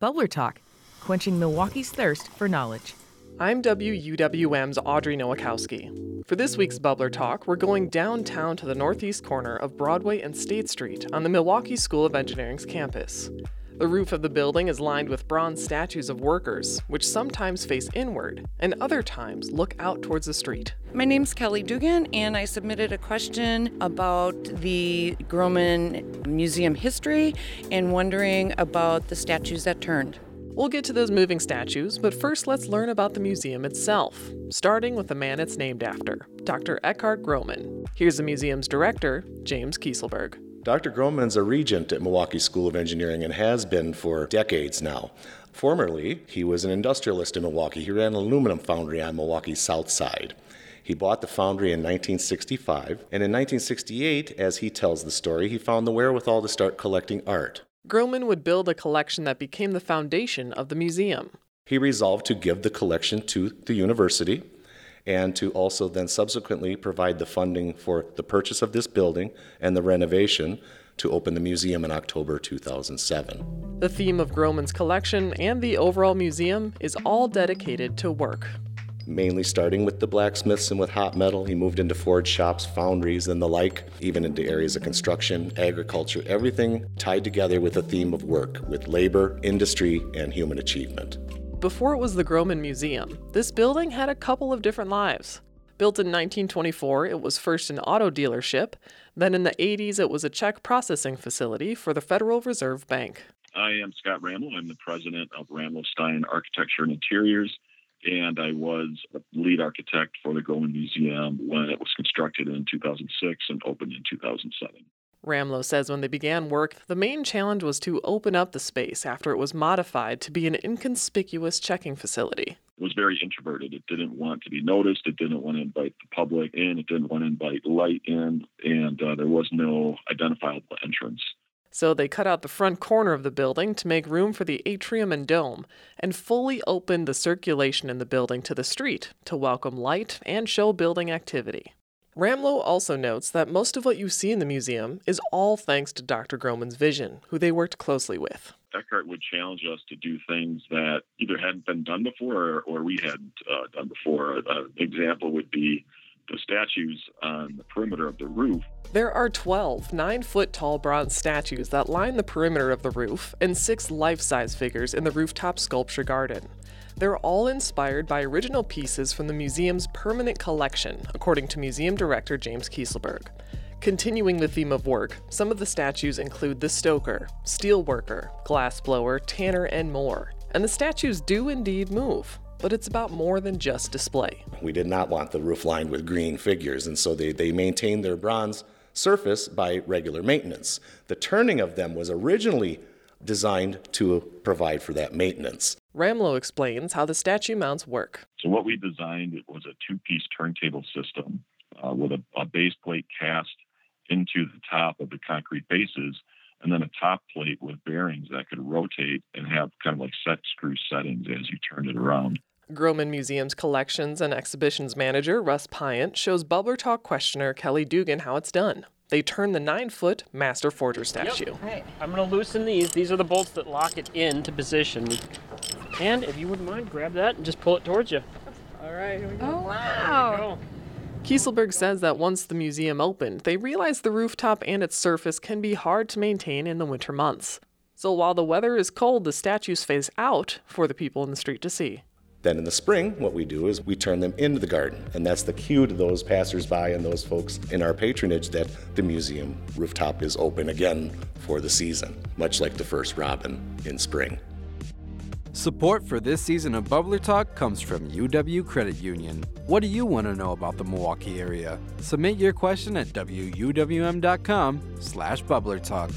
Bubbler Talk, quenching Milwaukee's thirst for knowledge. I'm WUWM's Audrey Nowakowski. For this week's Bubbler Talk, we're going downtown to the northeast corner of Broadway and State Street on the Milwaukee School of Engineering's campus. The roof of the building is lined with bronze statues of workers, which sometimes face inward and other times look out towards the street. My name's Kelly Dugan, and I submitted a question about the Grohmann Museum history and wondering about the statues that turned. We'll get to those moving statues, but first let's learn about the museum itself, starting with the man it's named after, Dr. Eckhard Grohmann. Here's the museum's director, James Kieselberg. Dr. Grohmann's a regent at Milwaukee School of Engineering and has been for decades now. Formerly, he was an industrialist in Milwaukee. He ran an aluminum foundry on Milwaukee's south side. He bought the foundry in 1965, and in 1968, as he tells the story, he found the wherewithal to start collecting art. Grohmann would build a collection that became the foundation of the museum. He resolved to give the collection to the university and to also then subsequently provide the funding for the purchase of this building and the renovation to open the museum in October 2007. The theme of Grohmann's collection and the overall museum is all dedicated to work. Mainly starting with the blacksmiths and with hot metal, he moved into forge shops, foundries, and the like, even into areas of construction, agriculture, everything tied together with a theme of work, with labor, industry, and human achievement. Before it was the Grohmann Museum, this building had a couple of different lives. Built in 1924, it was first an auto dealership. Then in the 80s, it was a check processing facility for the Federal Reserve Bank. I am Scott Ramlow. I'm the president of Ramlow Stein Architecture and Interiors, and I was the lead architect for the Grohmann Museum when it was constructed in 2006 and opened in 2007. Ramlow says when they began work, the main challenge was to open up the space after it was modified to be an inconspicuous checking facility. It was very introverted. It didn't want to be noticed. It didn't want to invite the public in. It didn't want to invite light in. And uh, there was no identifiable entrance. So they cut out the front corner of the building to make room for the atrium and dome and fully opened the circulation in the building to the street to welcome light and show building activity. Ramlow also notes that most of what you see in the museum is all thanks to Dr. Grohmann's vision, who they worked closely with. Eckhard would challenge us to do things that either hadn't been done before or, or we hadn't uh, done before. An example would be the statues on the perimeter of the roof. There are 12 nine foot tall bronze statues that line the perimeter of the roof and six life size figures in the rooftop sculpture garden. They're all inspired by original pieces from the museum's permanent collection, according to museum director James Kieselberg. Continuing the theme of work, some of the statues include the stoker, steelworker, glassblower, tanner, and more. And the statues do indeed move, but it's about more than just display. We did not want the roof lined with green figures, and so they, they maintained their bronze surface by regular maintenance. The turning of them was originally designed to provide for that maintenance. Ramlow explains how the statue mounts work. So what we designed it was a two-piece turntable system uh, with a, a base plate cast into the top of the concrete bases, and then a top plate with bearings that could rotate and have kind of like set screw settings as you turn it around. Grohmann Museum's collections and exhibitions manager, Russ Pyant, shows Bubbler Talk questioner Kelly Dugan how it's done. They turn the nine foot Master Forger statue. Yep. Hey, I'm going to loosen these. These are the bolts that lock it into position. And if you wouldn't mind, grab that and just pull it towards you. All right, here we go. Oh, wow. Kieselberg says that once the museum opened, they realized the rooftop and its surface can be hard to maintain in the winter months. So while the weather is cold, the statues face out for the people in the street to see. Then in the spring, what we do is we turn them into the garden. And that's the cue to those passersby and those folks in our patronage that the museum rooftop is open again for the season, much like the first robin in spring. Support for this season of Bubbler Talk comes from UW Credit Union. What do you want to know about the Milwaukee area? Submit your question at wuwm.com slash bubblertalk.